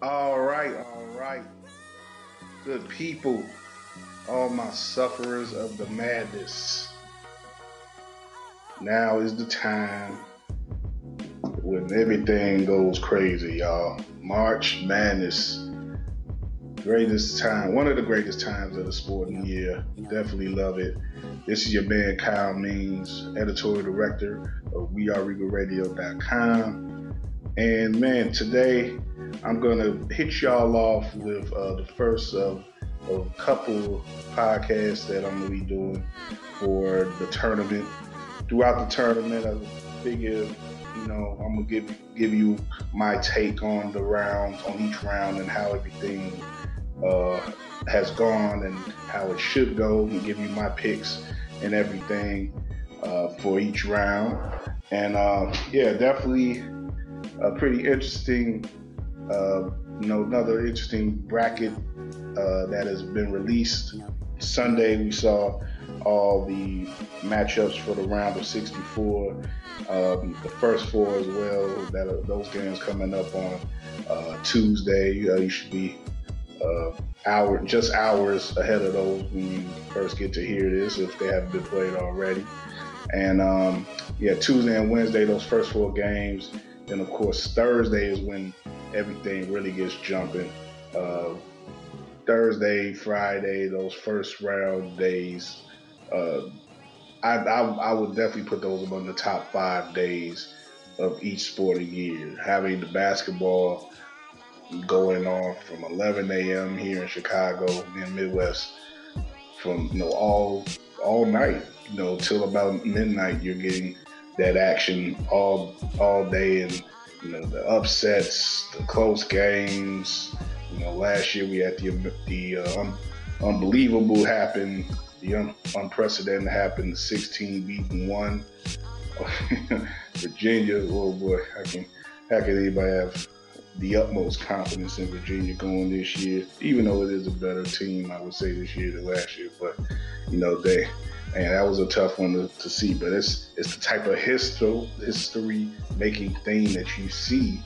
All right, all right. Good people, all my sufferers of the madness. Now is the time when everything goes crazy, y'all. March Madness. Greatest time, one of the greatest times of the sporting year. Definitely love it. This is your man Kyle Means, editorial director of WeAreRegalRadio.com. And man, today I'm gonna hit y'all off with uh, the first of, a couple podcasts that I'm gonna be doing for the tournament. Throughout the tournament, I figure, you know, I'm gonna give give you my take on the rounds, on each round, and how everything uh, has gone and how it should go, and give you my picks and everything uh, for each round. And uh, yeah, definitely a pretty interesting uh, you know, another interesting bracket uh, that has been released. Sunday, we saw all the matchups for the round of 64. Um, the first four as well. That are, those games coming up on uh, Tuesday. Uh, you should be uh, hour just hours ahead of those when you first get to hear this if they haven't been played already. And um, yeah, Tuesday and Wednesday, those first four games. Then of course Thursday is when everything really gets jumping. Uh, Thursday, Friday, those first round days, uh, I, I, I would definitely put those among the top five days of each sporting year. Having the basketball going on from 11 a.m. here in Chicago, in Midwest, from you know all all night, you know, till about midnight. You're getting that action all all day and you know, the upsets, the close games. You know, last year we had the the uh, un- unbelievable happen, the un- unprecedented happen, the 16 beating one. Virginia, oh boy, how can how can anybody have the utmost confidence in Virginia going this year? Even though it is a better team, I would say this year than last year, but you know they and that was a tough one to, to, see. But it's it's the type of history history making thing that you see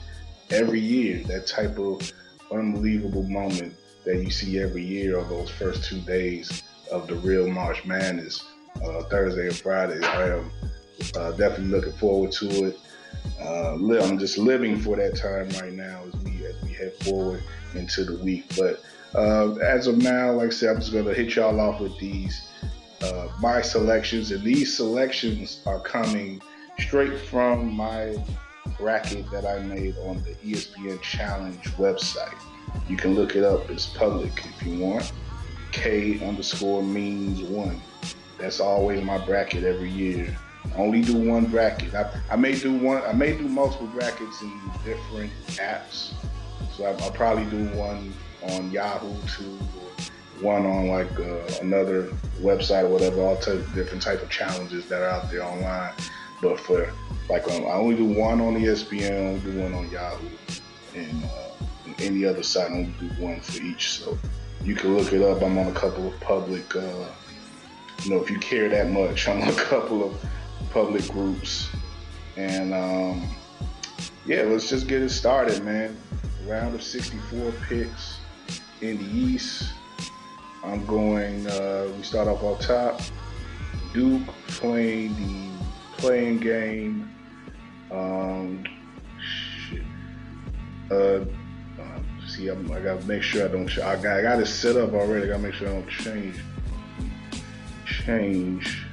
every year. That type of unbelievable moment that you see every year on those first two days of the real March Madness, uh, Thursday and Friday. I am uh, definitely looking forward to it. Uh, I'm just living for that time right now as we as we head forward into the week. But uh, as of now, like I said, I'm just gonna hit y'all off with these uh, my selections, and these selections are coming straight from my bracket that I made on the ESPN Challenge website. You can look it up; it's public if you want. K underscore means one. That's always my bracket every year. I only do one bracket. I, I may do one. I may do multiple brackets in different apps. So I, will probably do one on Yahoo too, one on like uh, another website or whatever, all of different type of challenges that are out there online. But for like, um, I only do one on ESPN, I only do one on Yahoo, and, uh, any other site, I only do one for each. So you can look it up. I'm on a couple of public, uh, you know, if you care that much, I'm on a couple of public groups, and um, yeah, let's just get it started, man. Round of 64 picks in the East. I'm going, uh, we start off on top. Duke playing the playing game. Um, shit. Uh, uh, see, I'm, i got to make sure I don't, I got, I got it set up already. I got to make sure I don't change. Change.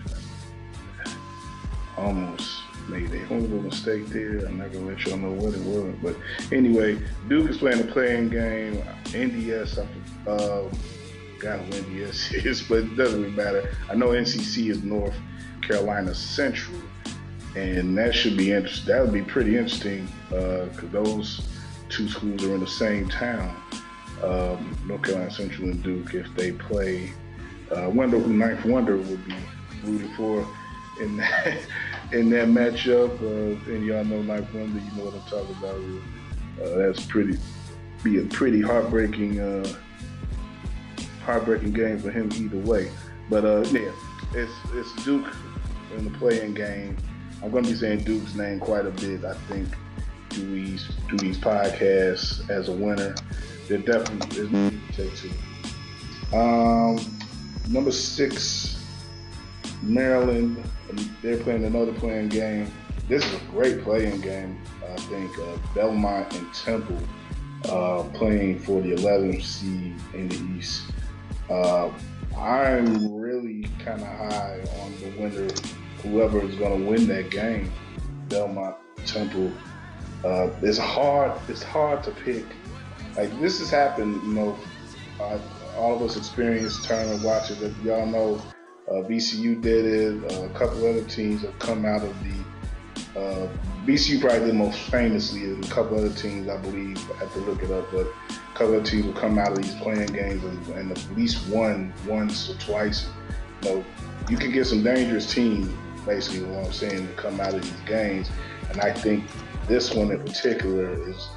Almost made a horrible mistake there. I'm not gonna let y'all know what it was, but anyway, Duke is playing the playing game. NDS, uh, forgot who NDS is, but it doesn't really matter. I know NCC is North Carolina Central, and that should be interesting. That would be pretty interesting because uh, those two schools are in the same town, um, North Carolina Central and Duke. If they play, I uh, wonder who Ninth Wonder would be rooting for in that in that matchup. Uh, and y'all know Ninth Wonder, you know what I'm talking about. Uh, that's pretty be a pretty heartbreaking uh, heartbreaking game for him either way. But uh, yeah, it's it's Duke in the playing game. I'm going to be saying Duke's name quite a bit. I think do these do these podcasts as a winner. There definitely is take two. Um, number six, Maryland. They're playing another playing game. This is a great playing game. I think uh, Belmont and Temple uh, playing for the 11th seed in the East. Uh, I'm really kind of high on the winner, whoever is going to win that game. Belmont Temple. Uh, it's hard. It's hard to pick. Like this has happened. You know, all of us experienced Turner watches. If y'all know, uh, VCU did it. Uh, a couple other teams have come out of the. Uh, probably did most famously, and a couple other teams, I believe, I have to look it up, but a couple of teams will come out of these playing games and, and at least one, once or twice. You know, you can get some dangerous teams, basically, what I'm saying, to come out of these games. And I think this one in particular is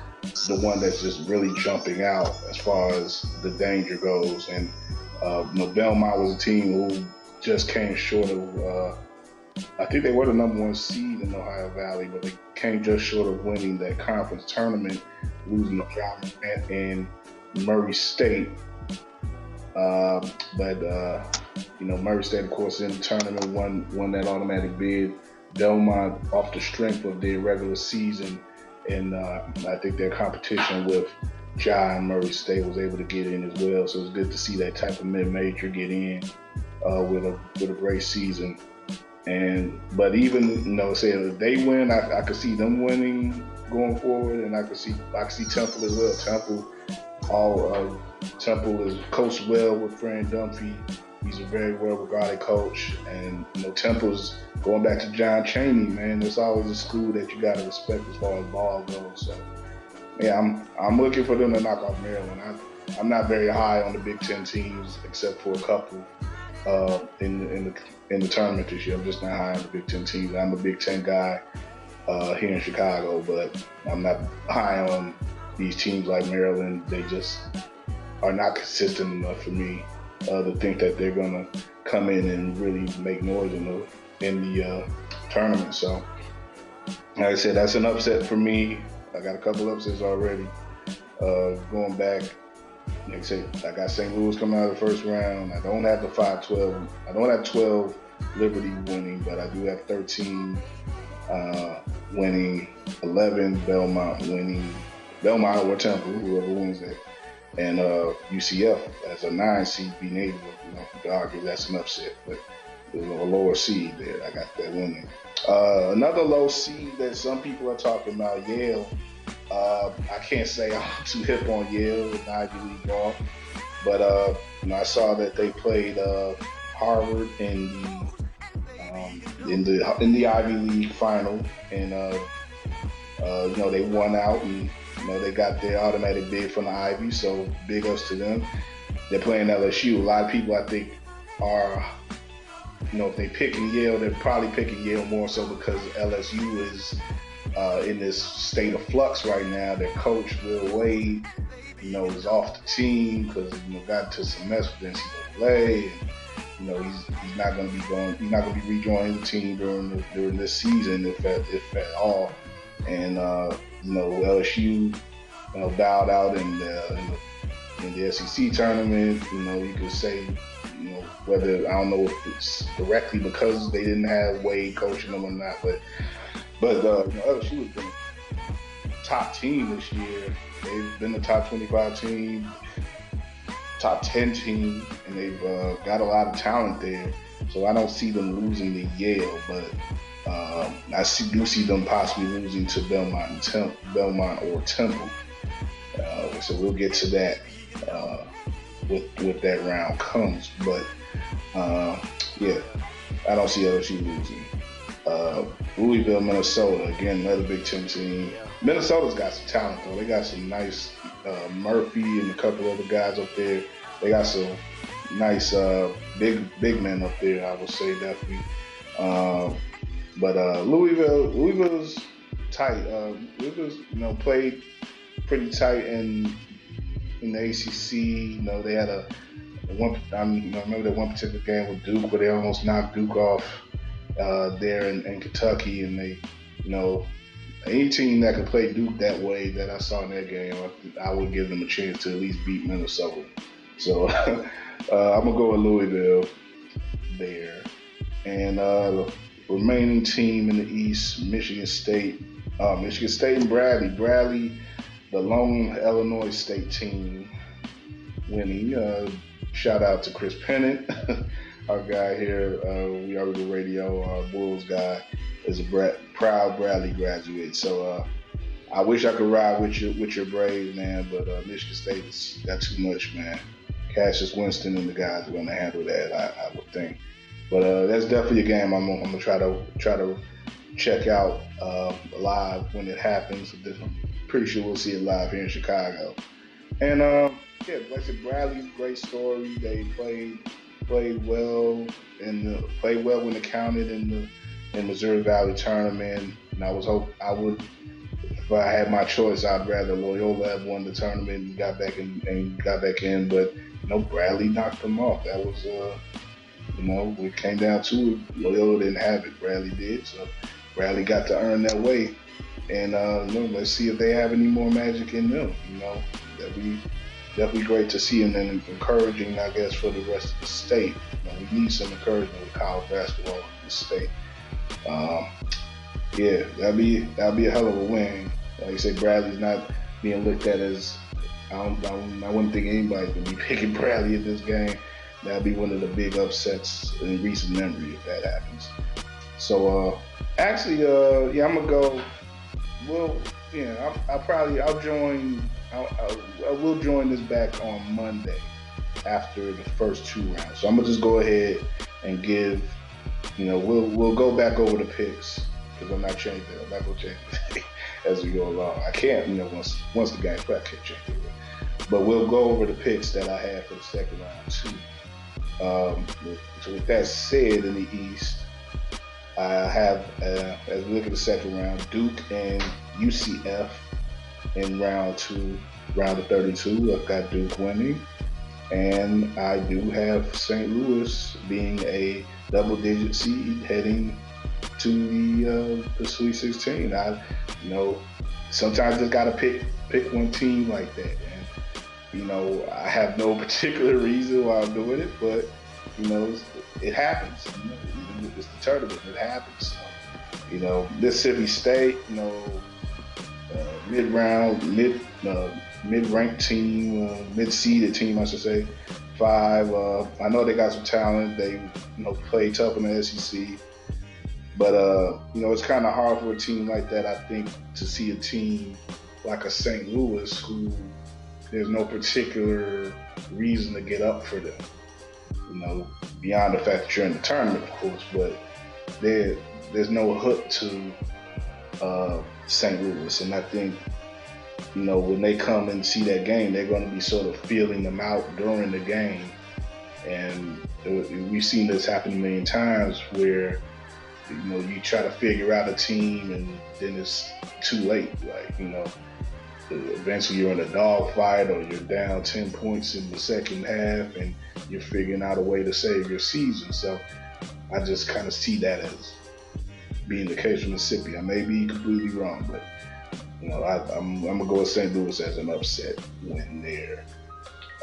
the one that's just really jumping out as far as the danger goes. And uh, you know, Belmont was a team who just came short of. Uh, I think they were the number one seed in Ohio Valley, but they came just short of winning that conference tournament, losing to John in Murray State. Uh, but uh, you know, Murray State, of course, in the tournament won won that automatic bid. Belmont, off the strength of their regular season, and uh, I think their competition with John Murray State was able to get in as well. So it's good to see that type of mid-major get in uh, with a with a great season. And but even you know, say if they win, I, I could see them winning going forward, and I could see I could see Temple as well. Temple, all uh, Temple is coached well with Fran Dunphy. He's a very well regarded coach, and you know Temple's going back to John Chaney, man. It's always a school that you got to respect as far as ball goes. So yeah, I'm I'm looking for them to knock off Maryland. I, I'm not very high on the Big Ten teams except for a couple uh, in the, in the in the tournament this year. I'm just not high on the Big Ten teams. I'm a Big Ten guy uh, here in Chicago, but I'm not high on these teams like Maryland. They just are not consistent enough for me uh, to think that they're gonna come in and really make noise in the in the uh, tournament. So, like I said, that's an upset for me. I got a couple upsets already. Uh, going back like I said, I got St. Louis coming out of the first round. I don't have the 5-12. I don't have 12 Liberty winning, but I do have 13 uh, winning, 11 Belmont winning, Belmont or Temple, whoever wins that, and uh, UCF as a nine seed being able, you know, argue that's an upset, but there's a lower seed there. I got that winning. Uh, another low seed that some people are talking about, Yale. Uh, I can't say I'm too hip on Yale with Ivy League ball, but uh, you know, I saw that they played uh, Harvard in the um, in the in the Ivy League final, and uh, uh, you know they won out, and you know they got their automatic bid from the Ivy, so big ups to them. They're playing LSU. A lot of people, I think, are you know if they picking Yale, they're probably picking Yale more so because LSU is uh, in this state of flux right now. Their coach, Will Wade, you know, is off the team because you know got to some mess with NCAA. And, you know, he's he's not going to be going. He's not going to be rejoining the team during the, during this season, if at if at all. And uh, you know, LSU, you know, bowed out in the, in the in the SEC tournament. You know, you could say you know, whether I don't know if it's directly because they didn't have Wade coaching them or not, but but uh, you know, LSU has been top team this year. They've been the top 25 team, top 10 team, and they've uh, got a lot of talent there. So I don't see them losing to Yale, but um, I see, do see them possibly losing to Belmont and Belmont or Temple. Uh, so we'll get to that uh, with with that round comes. But uh, yeah, I don't see LSU losing. Uh, Louisville, Minnesota, again another Big Ten team. Minnesota's got some talent though. They got some nice uh, Murphy and a couple other guys up there. They got some nice uh, big big men up there. I would say definitely. Uh, but uh, Louisville, Louisville's tight. Uh, Louisville's you know played pretty tight in in the ACC. You know they had a, one. I, mean, I remember that one particular game with Duke where they almost knocked Duke off uh, there in, in, Kentucky, and they, you know, any team that could play Duke that way that I saw in that game, I, I would give them a chance to at least beat Minnesota. So uh, I'm gonna go with Louisville there, and uh, the remaining team in the East, Michigan State. Uh, Michigan State and Bradley. Bradley, the lone Illinois State team, winning. Uh, shout out to Chris Pennant, our guy here. Uh, we are the radio, our Bulls guy is a Brad, proud Bradley graduate. So uh, I wish I could ride with your with your Braves, man, but uh, Michigan State has got too much, man. Cassius Winston and the guys are going to handle that, I, I would think. But uh, that's definitely a game I'm, I'm, gonna try to try to check out uh, live when it happens. I'm pretty sure we'll see it live here in Chicago. And uh, yeah, like I said, Bradley's great story. They played played well and played well when it counted in the in Missouri Valley tournament, and I was hope I would. If I had my choice, I'd rather Loyola have won the tournament and got back in and got back in, but you know Bradley knocked them off. That was, uh, you know, it came down to it. Loyola didn't have it, Bradley did, so Bradley got to earn that way. And uh, you know, let's see if they have any more magic in them. You know, that we definitely great to see and then encouraging, I guess, for the rest of the state. You know, we need some encouragement with college basketball in the state. Um, yeah, that'd be that'd be a hell of a win. Like I said, Bradley's not being looked at as I don't, I, don't, I wouldn't think anybody would be picking Bradley in this game. That'd be one of the big upsets in recent memory if that happens. So uh, actually, uh, yeah, I'm gonna go. Well, yeah, I'll, I'll probably I'll join. I'll, I will join this back on Monday after the first two rounds. So I'm gonna just go ahead and give you know, we'll we'll go back over the picks because I'm not changing. I'm not gonna change as we go along. I can't, you know, once once the game played, I can't change it. But we'll go over the picks that I had for the second round too. Um, so with that said, in the East, I have uh, as we look at the second round, Duke and UCF in round two, round of 32. I've got Duke winning, and I do have St. Louis being a double digit seed heading to the uh, the Sweet 16. I, you know, sometimes just gotta pick pick one team like that, and you know, I have no particular reason why I'm doing it, but you know, it happens. You know, it's the tournament, it happens. You know, Mississippi State, you know, uh, mid uh, mid ranked team, uh, mid seeded team, I should say five. Uh, I know they got some talent. They you know play tough in the SEC, but uh, you know it's kind of hard for a team like that. I think to see a team like a St. Louis who there's no particular reason to get up for them. You know, beyond the fact that you're in the tournament, of course, but there there's no hook to uh, St. Louis, and I think you know, when they come and see that game, they're going to be sort of feeling them out during the game. And we've seen this happen a million times where, you know, you try to figure out a team and then it's too late. Like, you know, eventually you're in a dogfight or you're down 10 points in the second half and you're figuring out a way to save your season. So I just kind of see that as being the case for Mississippi. I may be completely wrong, but you know, I, am gonna go with St. Louis as an upset win there.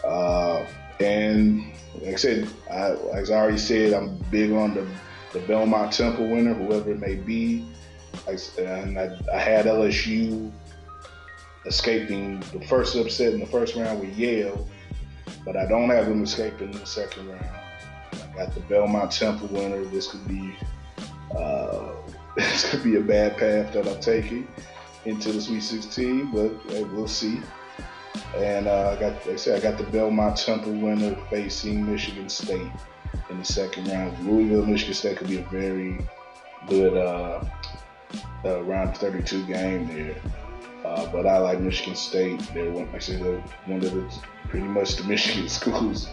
Uh, and like I said, I, as I already said, I'm big on the, the Belmont Temple winner, whoever it may be. I, and I, I had LSU escaping the first upset in the first round with Yale, but I don't have them escaping in the second round. I got the Belmont Temple winner. This could be uh, this could be a bad path that I'm taking into the Sweet 16, but hey, we'll see. And uh, I got, like I said, I got the Belmont Temple winner facing Michigan State in the second round. Louisville, Michigan State could be a very good uh, uh, round 32 game there. Uh, but I like Michigan State. They're one, like I said, they're one of the pretty much the Michigan schools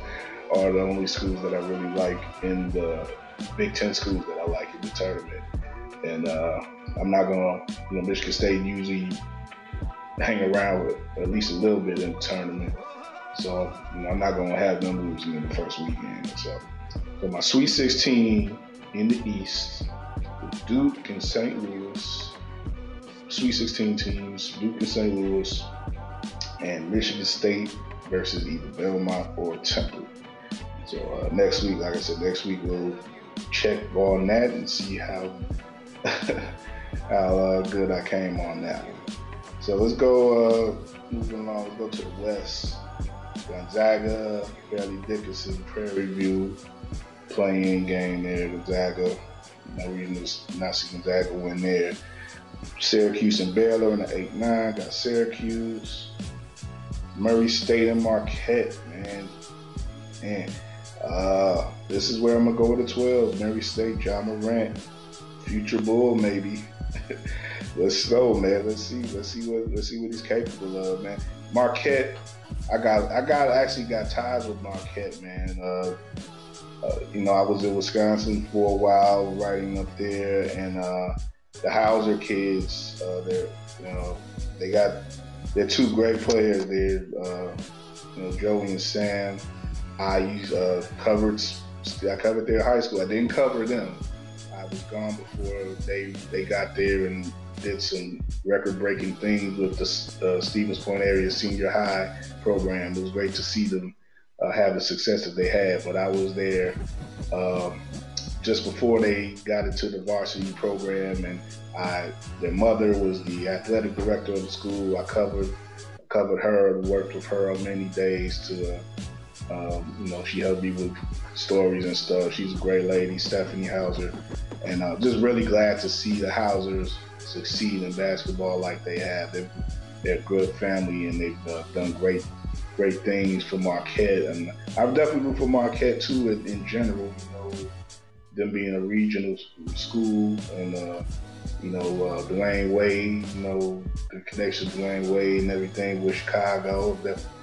are the only schools that I really like in the Big Ten schools that I like in the tournament. And uh, I'm not gonna, you know, Michigan State usually hang around with at least a little bit in the tournament. So you know, I'm not gonna have them losing in the first weekend. So, for my Sweet 16 in the East, Duke and St. Louis, Sweet 16 teams, Duke and St. Louis, and Michigan State versus either Belmont or Temple. So uh, next week, like I said, next week we'll check on that and see how how uh, good I came on that. So let's go uh, moving along. Let's go to the West. Gonzaga, Fairleigh Dickinson, Prairie View, playing game there. Gonzaga, no reason to not see Gonzaga win there. Syracuse and Baylor in the 8-9. Got Syracuse. Murray State and Marquette, man. Man, uh, this is where I'm gonna go with the 12. Murray State, Ja Morant, future Bull maybe. let's go, man. Let's see. Let's see what let's see what he's capable of, man. Marquette, I got I got actually got ties with Marquette, man. Uh, uh, you know, I was in Wisconsin for a while, writing up there, and uh, the Hauser kids, uh, they're you know they got they're two great players. They're uh, you know Joey and Sam. I uh, covered I covered their high school. I didn't cover them. I was gone before they they got there and did some record breaking things with the uh, Stevens Point area senior high program. It was great to see them uh, have the success that they had. But I was there um, just before they got into the varsity program, and I their mother was the athletic director of the school. I covered covered her, worked with her on many days to. Um, you know, she helped me with stories and stuff. She's a great lady, Stephanie Hauser, and uh, just really glad to see the Hausers succeed in basketball like they have. They're, they're a good family and they've uh, done great great things for Marquette. And I've definitely root for Marquette too in, in, general. You know, them being a regional school and uh, you know uh, Dwyane Wade. You know the connection to Dwyane Wade and everything with Chicago.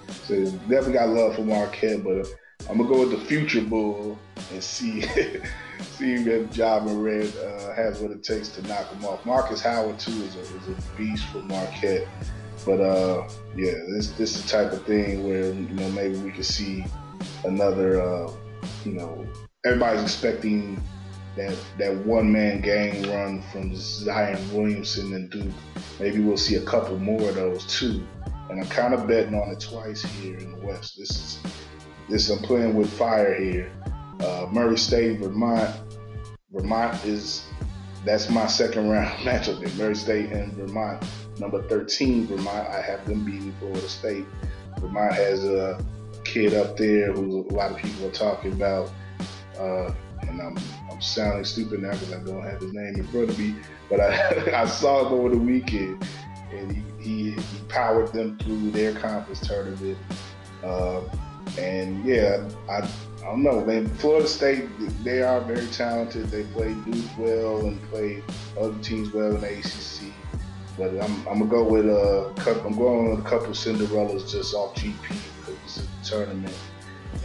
So definitely got love for Marquette, but. I'm gonna go with the future bull and see see if Ja Morant uh, has what it takes to knock him off. Marcus Howard too is a, is a beast for Marquette. But uh, yeah, this this is the type of thing where you know maybe we could see another. Uh, you know, everybody's expecting that that one man gang run from Zion Williamson and Duke. Maybe we'll see a couple more of those too. And I'm kind of betting on it twice here in the West. This is this I'm playing with fire here. Uh, Murray State, Vermont. Vermont is that's my second round matchup. Murray State and Vermont number 13, Vermont. I have them beating Florida State. Vermont has a kid up there who a lot of people are talking about. Uh, and I'm, I'm sounding stupid now because I don't have his name in front of me. But I, I saw him over the weekend, and he, he, he powered them through their conference tournament. Uh, and yeah, I, I don't know, man. Florida State, they are very talented. They play Duke well and play other teams well in the ACC. But I'm, I'm gonna go with a couple. I'm going with a couple Cinderellas just off GP because it's a tournament,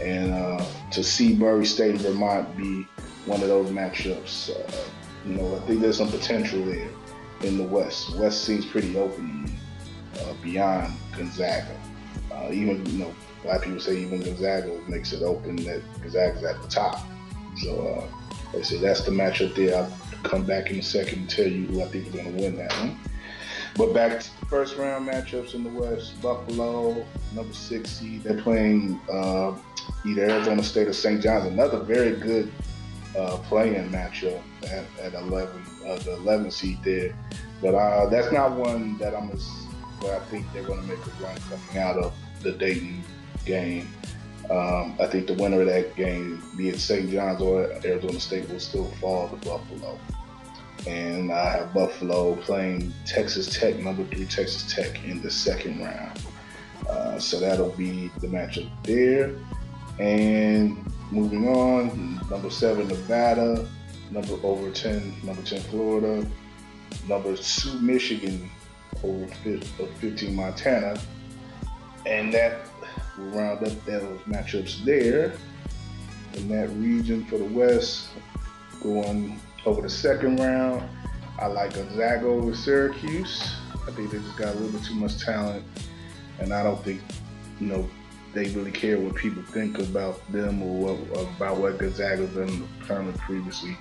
and uh, to see Murray State and Vermont be one of those matchups, uh, you know, I think there's some potential there in the West. West seems pretty open to uh, beyond Gonzaga. Uh, even you know, a lot of people say even Gonzaga makes it open that Gonzaga's at the top. So uh, I say that's the matchup there. I'll come back in a second and tell you who I think is going to win that one. But back to the first round matchups in the West, Buffalo, number six seed, they're playing uh, either Arizona State or St. John's. Another very good uh, playing matchup at, at 11, uh, the 11 seed there. But uh, that's not one that I'm where I think they're going to make a run coming out of the Dayton game. Um, I think the winner of that game, be it St. John's or Arizona State, will still fall to Buffalo and I have Buffalo playing Texas Tech, number three Texas Tech, in the second round. Uh, so that'll be the matchup there. And moving on, number seven Nevada, number over ten, number ten Florida, number two Michigan, over uh, 15 Montana, and that will round up those matchups there. In that region for the West, going over the second round. I like Gonzaga over Syracuse. I think they just got a little bit too much talent, and I don't think, you know, they really care what people think about them or what, about what Gonzaga's done in the tournament previously.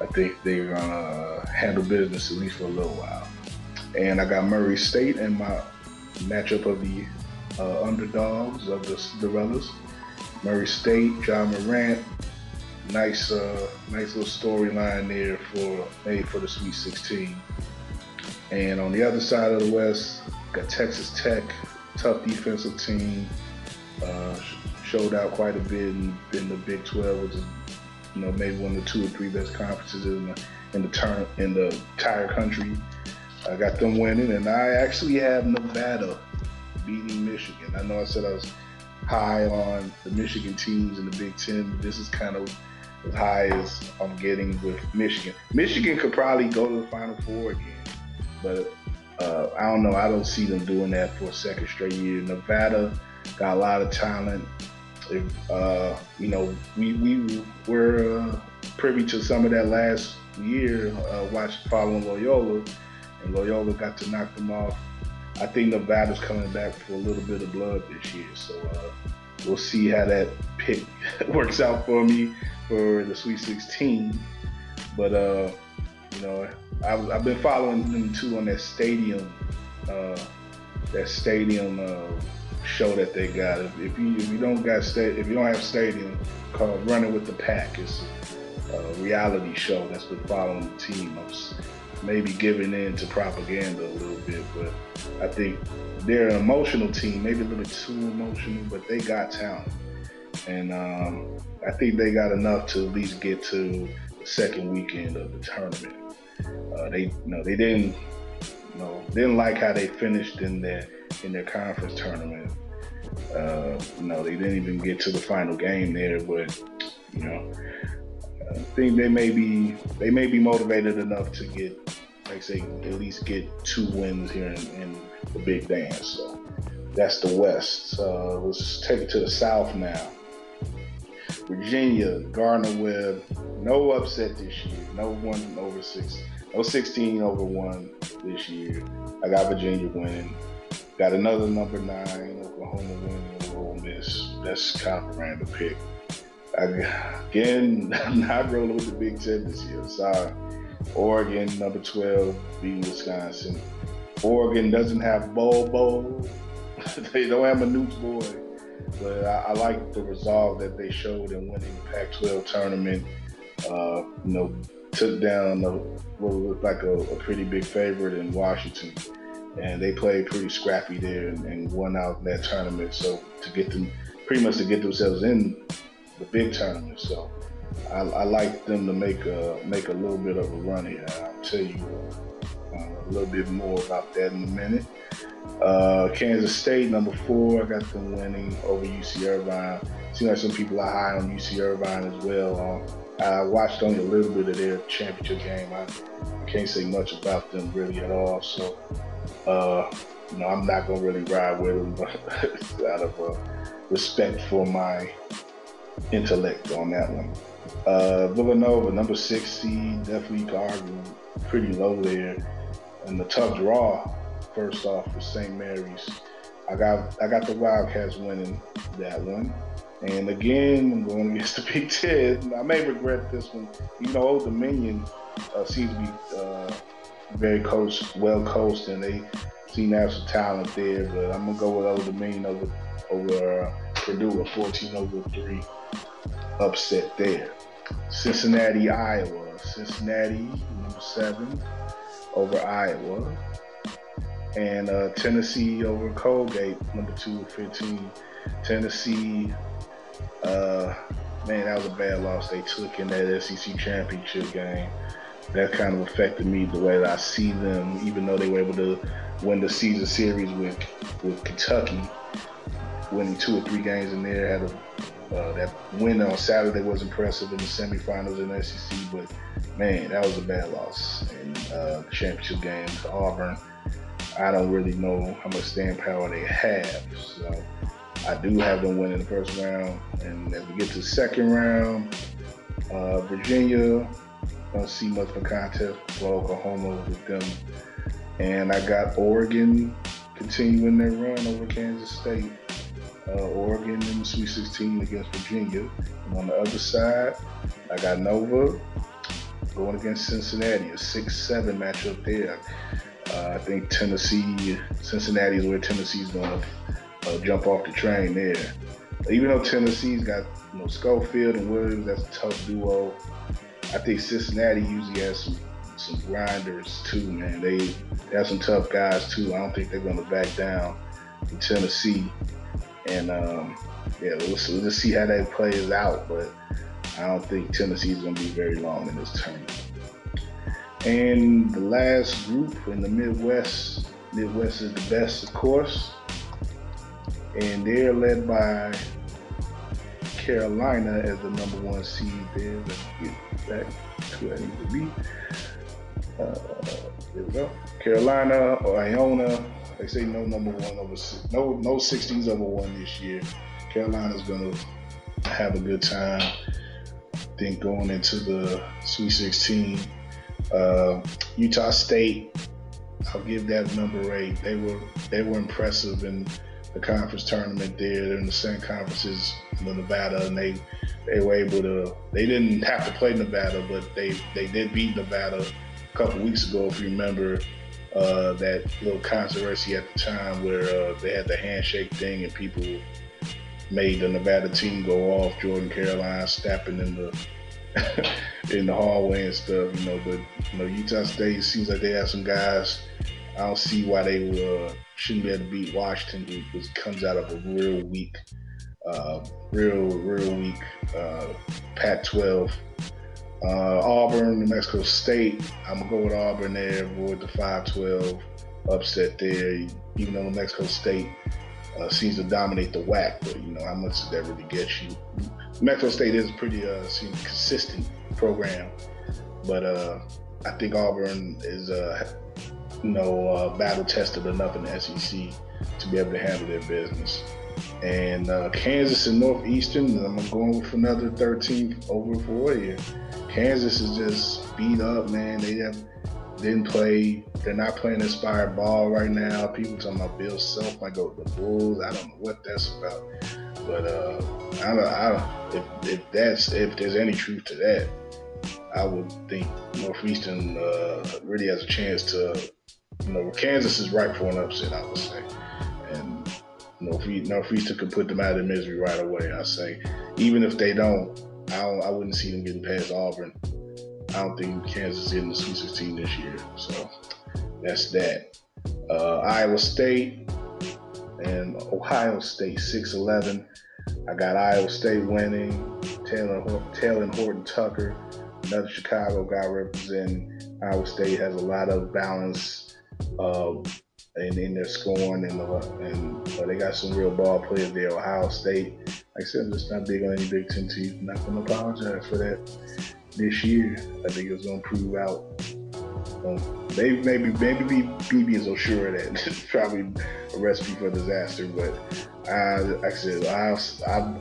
I think they're gonna handle business at least for a little while. And I got Murray State in my matchup of the uh, underdogs of the Cinderellas. Murray State, Ja Morant. Nice, uh, nice little storyline there for made for the Sweet 16. And on the other side of the West, got Texas Tech, tough defensive team. Uh, showed out quite a bit in, in the Big 12, which is you know maybe one of the two or three best conferences in the in the turn in the entire country. I got them winning, and I actually have Nevada beating Michigan. I know I said I was high on the Michigan teams in the Big Ten. but This is kind of as high as I'm getting with Michigan. Michigan could probably go to the Final Four again, but uh, I don't know. I don't see them doing that for a second straight year. Nevada got a lot of talent. If, uh, you know, we we were uh, privy to some of that last year, uh, watching following Loyola, and Loyola got to knock them off. I think Nevada's coming back for a little bit of blood this year, so uh, we'll see how that pick works out for me for the Sweet 16. But uh, you know, I've, I've, been following them too on that stadium, uh, that stadium uh, show that they got. If, if, you if you don't got sta- if you don't have stadium called Running with the Pack, it's a reality show that's been following the team. I'm maybe giving in to propaganda a little bit, but I think they're an emotional team, maybe a little too emotional, but they got talent. And um, I think they got enough to at least get to the second weekend of the tournament. Uh, they, you know, they didn't, you know, didn't like how they finished in their in their conference tournament. Uh, you know, they didn't even get to the final game there, but you know, I think they may be they may be motivated enough to get, like say, at least get two wins here in, in the Big Dance. So that's the West. Uh, let's take it to the South now. Virginia, Gardner Webb, no upset this year. No one over six, no 16 over one this year. I got Virginia winning. Got another number nine, Oklahoma winning Ole Miss. That's kind of a random pick. I, again, I'm not rolling with the Big Ten this year. Sorry. Oregon, number 12, beating Wisconsin. Oregon doesn't have Bol Bol. they don't have Manute's boy. But I, I, like the resolve that they showed in winning the Pac-12 tournament. Uh, you know, took down a, what looked like a, a pretty big favorite in Washington and they played pretty scrappy there and, and won out in that tournament. So to get them, pretty much to get themselves in the big tournament. So I, I like them to make a make a little bit of a run here. I'll tell you uh, a little bit more about that in a minute. Uh, Kansas State, number four, I got them winning over UC Irvine. Seems like some people are high on UC Irvine as well. Uh, I watched only a little bit of their championship game. I can't say much about them really at all. So uh, you know, I'm not gonna really ride with him, out of uh, respect for my intellect on that one. Uh, Villanova, number six seed, definitely argue pretty low there, and the tough draw. First off, with St. Mary's, I got I got the Wildcats winning that one. And again, I'm going against the Big Ten. I may regret this one. You know, Old Dominion uh, seems to be uh, very coached, well coached, and they have some talent there. But I'm gonna go with Old Dominion over over uh, Purdue, a 14 over three upset there. Cincinnati, Iowa. Cincinnati, number seven, over Iowa. And uh, Tennessee over Colgate, number two, 15. Tennessee, uh, man, that was a bad loss they took in that SEC championship game that kind of affected me the way that I see them, even though they were able to win the season series with with Kentucky, winning two or three games in there. Had a, uh, that win on Saturday was impressive in the semifinals in the SEC, but man, that was a bad loss in uh, the championship game to Auburn. I don't really know how much staying power they have, so I do have them winning the first round. And as we get to the second round, uh, Virginia don't see much of a contest for Oklahoma with them. And I got Oregon continuing their run over Kansas State. Uh, Oregon in the Sweet 16 against Virginia. And on the other side, I got Nova going against Cincinnati, a 6-7 matchup there. Uh, I think Tennessee, Cincinnati is where Tennessee's going to uh, jump off the train there. Even though Tennessee's got you know Schofield and Williams, that's a tough duo. I think Cincinnati usually has some some grinders too, man. They, they have some tough guys too. I don't think they're going to back down in Tennessee. And um, yeah, we'll, we'll just see how that plays out. But I don't think Tennessee's going to be very long in this tournament. And the last group in the Midwest, Midwest is the best, of course. And they're led by Carolina as the number one seed there. Let's get back to where I need to be. Uh, there we go. Carolina or Iona. They say no number one over no no 16s over one this year. Carolina's gonna have a good time. I think going into the Sweet 16. Uh, Utah State, I'll give that number eight. They were they were impressive in the conference tournament there. They're in the same conferences with Nevada, and they they were able to. They didn't have to play Nevada, but they they did beat Nevada a couple weeks ago, if you remember. Uh, that little controversy at the time where uh, they had the handshake thing and people made the Nevada team go off. Jordan Caroline stepping in the in the hallway and stuff, you know. But you know, Utah State seems like they have some guys. I don't see why they uh, shouldn't be able to beat Washington, who comes out of a real weak, uh, real real weak uh, Pac-12 uh, Auburn, New Mexico State. I'm gonna go with Auburn there. Avoid the 5-12 upset there. Even though New Mexico State uh, seems to dominate the WAC, but you know how much does that really get you? New Mexico State is a pretty uh, consistent program, but uh, I think Auburn is uh, you know uh, battle tested enough in the SEC to be able to handle their business. And uh, Kansas and Northeastern, I'm going with another 13th over for you. Kansas is just beat up, man. They have didn't play. They're not playing inspired ball right now. People talking about Bill Self might go with the Bulls. I don't know what that's about, but uh, I don't. I if, if that's if there's any truth to that, I would think Northeastern uh, really has a chance to. You know, Kansas is right for an upset. I would say, and you know, if we, Northeastern could put them out of misery right away. I say, even if they don't, I, don't, I wouldn't see them getting past Auburn. I don't think Kansas is in the Sweet 16 this year. So that's that. Uh, Iowa State and Ohio State 6-11. I got Iowa State winning. Talen, Talen Horton Tucker, another Chicago guy representing Iowa State, has a lot of balance uh, in, in their scoring, and, uh, and uh, they got some real ball players there. Ohio State like I said, I'm just not big on any Big Ten teams. I'm not going to apologize for that this year. I think it's going to prove out. Um, maybe, maybe, maybe BB is so sure that probably a recipe for disaster. But I, like I said, I,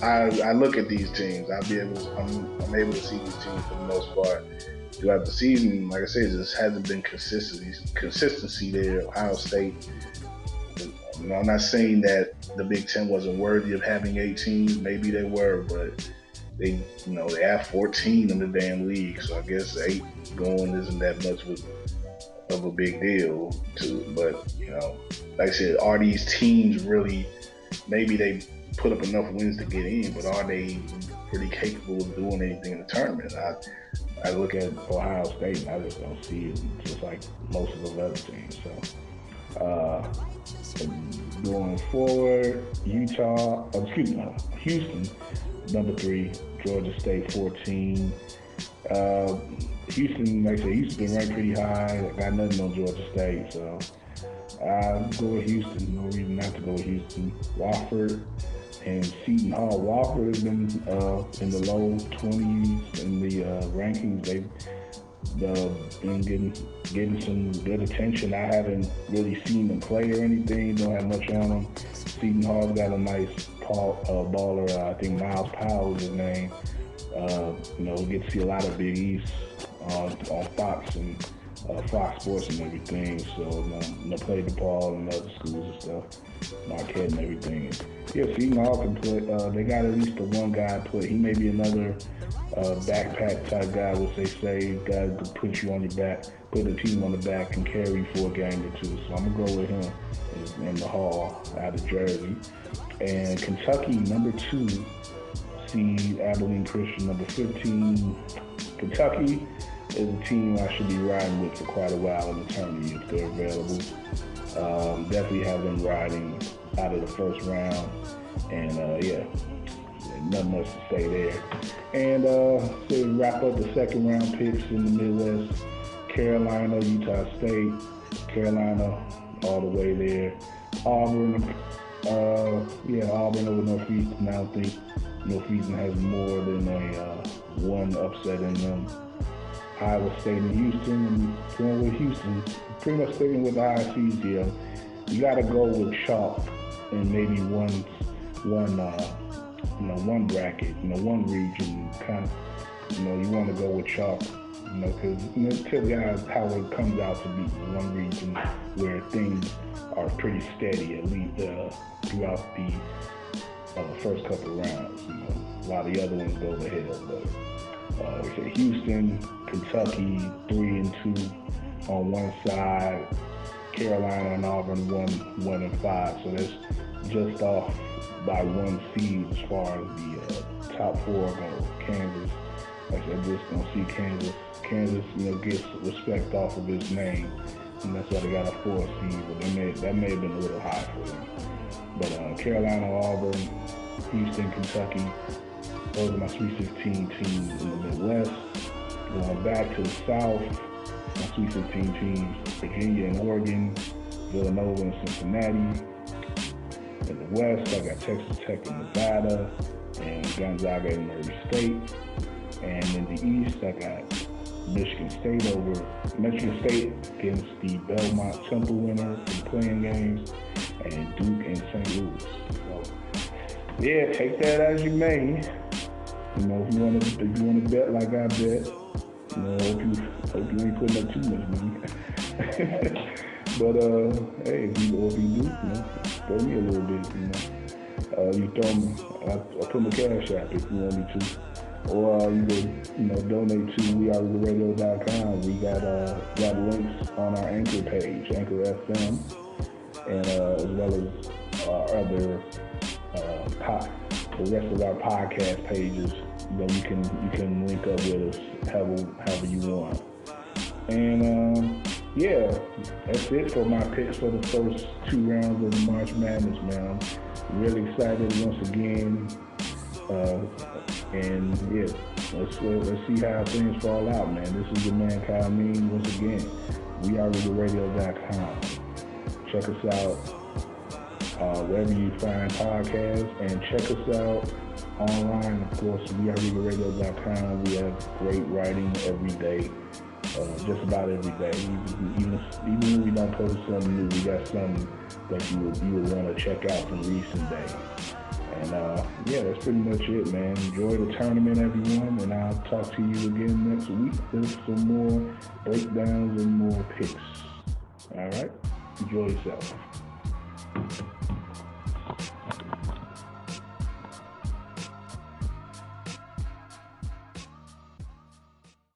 I, I, look at these teams. I'll be able, to, I'm, I'm able to see these teams for the most part throughout the season. Like I said, just hasn't been consistency, consistency there. Ohio State you know, I'm not saying that the Big Ten wasn't worthy of having 18. Maybe they were, but they, you know, they have 14 in the damn league. So I guess eight going isn't that much of a, of a big deal. To, but you know, like I said, are these teams really? Maybe they put up enough wins to get in, but are they really capable of doing anything in the tournament? I, I look at Ohio State and I just don't see it, just like most of the other teams. So. Uh, going forward, Utah, oh, excuse me, Houston, number three, Georgia State 14. Uh, Houston, like I said, Houston been ranked pretty high. I got nothing on Georgia State, so I'll go with Houston. No reason not to go with Houston. Wofford and Seton Hall. Wofford has been uh, in the low 20s in the uh, rankings. They've uh, been getting getting some good attention. I haven't really seen them play or anything. Don't have much on them. Seton Hall's got a nice Paul, uh, baller. Uh, I think Myles Powell is his name. Uh, you know, we get to see a lot of Big East on, on Fox and uh, Fox Sports and everything. So you know, you know, played DePaul and other schools and stuff, Marquette and everything. yeah, Seton Hall can play. Uh, they got at least the one guy play. He may be another uh, backpack type guy, which they say guy to put you on your back, put the team on the back, and carry for a game or two. So I'm gonna go with him in, in the Hall out of Jersey, and Kentucky number two seed Abilene Christian number 15. Kentucky is a team I should be riding with for quite a while in the tournament if they're available. Um, definitely have them riding out of the first round. And uh, yeah, nothing much to say there. And uh, to wrap up the second round picks in the Midwest, Carolina, Utah State, Carolina all the way there. Auburn, uh, yeah, Auburn over Northeastern. I don't think Northeastern has more than a uh, one upset in them. Iowa State and Houston, and going with Houston, pretty much sticking with the ICs here. You got to go with chalk and maybe one, one, uh, you know, one bracket, you know, one region. Kind of, you know, you want to go with chalk, you know, because you know, typically how it comes out to be one region where things are pretty steady at least uh, throughout the uh, first couple rounds. You know, of the other ones go to hell, but. Uh, Houston, Kentucky, three and two on one side. Carolina and Auburn one one and five. So that's just off by one seed as far as the uh, top four go. Kansas, like I said, just don't see Kansas. Kansas, you know, gets respect off of his name, and that's why they got a four seed. But they may, that may have been a little high for them. But uh, Carolina, Auburn, Houston, Kentucky, those are my Sweet 16 teams in the Midwest. Going back to the South, my Sweet 16 teams, Virginia and Oregon, Villanova and Cincinnati. In the West, I got Texas Tech and Nevada, and Gonzaga and Murray State. And in the East, I got Michigan State over Michigan State against the Belmont Temple winner in playing games, and Duke and St. Louis. So, yeah, take that as you may. You know, if you want to, if you want to bet like I bet, you know, hope you, hope you ain't putting up too much money. but uh, hey, if you, if you do, you know, throw me a little bit, you know. Uh, you throw me, I, I put my cash app if you want me to. Or uh, you can, you know, donate to weareregalradio.com. We got uh, got links on our Anchor page, Anchor FM, and uh, as well as our other uh, pod, the rest of our podcast pages know, you can you can link up with us however however you want. And um, yeah, that's it for my picks for the first two rounds of the March Madness, man. I'm really excited once again. Uh, and yeah, let's let's see how things fall out, man. This is your man Kyle Means once again. We are RegalRadio.com. Check us out uh, wherever you find podcasts, and check us out online. Of course, we are RegalRadio.com. We have great writing every day, uh, just about every day. Even, even, when we don't post something new, we got something that you would, you would want to check out from recent days. And uh, yeah, that's pretty much it, man. Enjoy the tournament, everyone, and I'll talk to you again next week with some more breakdowns and more picks. All right? Enjoy yourself.